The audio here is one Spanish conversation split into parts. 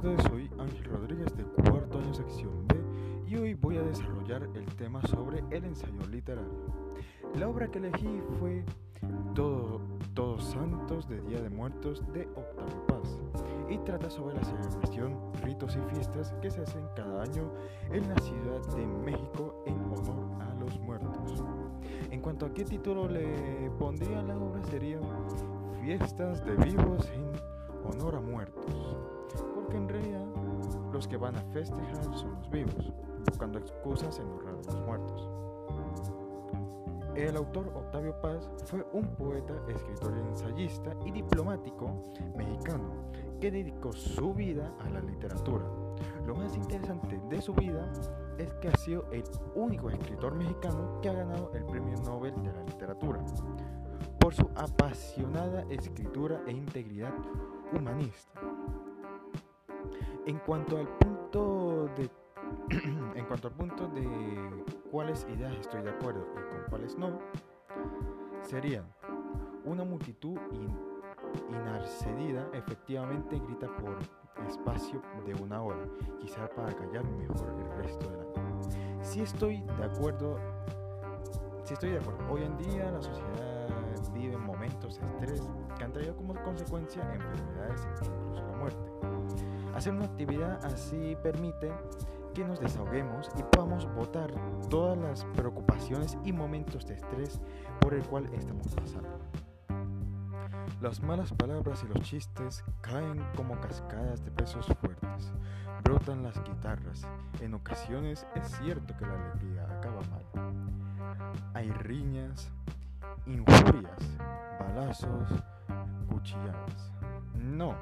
tardes, soy Ángel Rodríguez de cuarto año sección B y hoy voy a desarrollar el tema sobre el ensayo literario. La obra que elegí fue Todo, Todos Santos de Día de Muertos de Octavio Paz y trata sobre la celebración, ritos y fiestas que se hacen cada año en la Ciudad de México en honor a los muertos. En cuanto a qué título le pondría a la obra sería Fiestas de vivos en honor a muertos en realidad los que van a festejar son los vivos, buscando excusas en honrar a los muertos. El autor Octavio Paz fue un poeta, escritor, ensayista y diplomático mexicano que dedicó su vida a la literatura. Lo más interesante de su vida es que ha sido el único escritor mexicano que ha ganado el Premio Nobel de la Literatura por su apasionada escritura e integridad humanista. En cuanto al punto de en cuanto al punto de cuáles ideas estoy de acuerdo y con cuáles no, serían una multitud inarcedida efectivamente grita por espacio de una hora, quizá para callar mejor el resto de la noche. Si estoy de acuerdo, si estoy de acuerdo, hoy en día la sociedad vive momentos de estrés que han traído como consecuencia enfermedades e incluso la muerte. Hacer una actividad así permite que nos desahoguemos y podamos votar todas las preocupaciones y momentos de estrés por el cual estamos pasando. Las malas palabras y los chistes caen como cascadas de pesos fuertes. Brotan las guitarras. En ocasiones es cierto que la alegría acaba mal. Hay riñas, injurias, balazos, cuchilladas. No,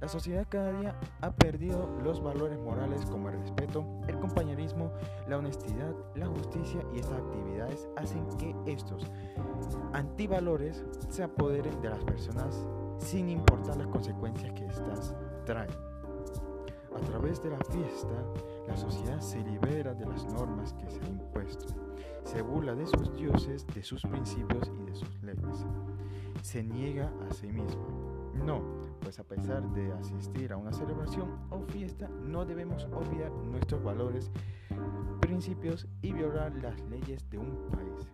la sociedad cada día ha perdido los valores morales como el respeto, el compañerismo, la honestidad, la justicia y estas actividades hacen que estos antivalores se apoderen de las personas sin importar las consecuencias que éstas traen. A través de la fiesta, la sociedad se libera de las normas que se han impuesto, se burla de sus dioses, de sus principios y de sus leyes, se niega a sí misma. No, pues a pesar de asistir a una celebración o fiesta, no debemos olvidar nuestros valores, principios y violar las leyes de un país.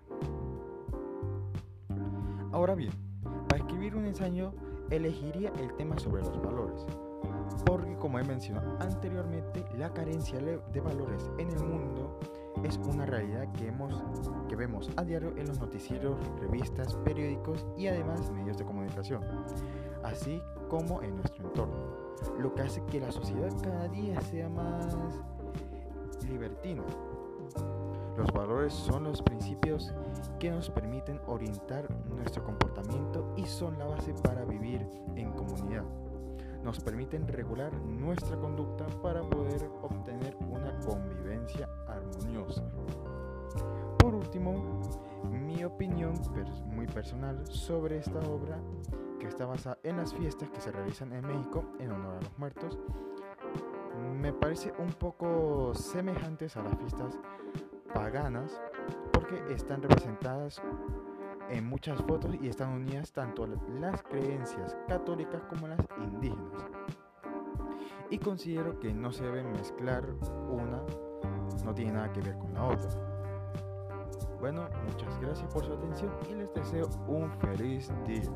Ahora bien, para escribir un ensayo elegiría el tema sobre los valores, porque como he mencionado anteriormente, la carencia de valores en el mundo es una realidad que, hemos, que vemos a diario en los noticieros, revistas, periódicos y además medios de comunicación así como en nuestro entorno, lo que hace que la sociedad cada día sea más libertina. Los valores son los principios que nos permiten orientar nuestro comportamiento y son la base para vivir en comunidad. Nos permiten regular nuestra conducta para poder obtener una convivencia armoniosa. Por último, opinión muy personal sobre esta obra que está basada en las fiestas que se realizan en México en honor a los muertos. Me parece un poco semejantes a las fiestas paganas porque están representadas en muchas fotos y están unidas tanto las creencias católicas como las indígenas. Y considero que no se deben mezclar una, no tiene nada que ver con la otra. Bueno, muchas gracias por su atención y les deseo un feliz día.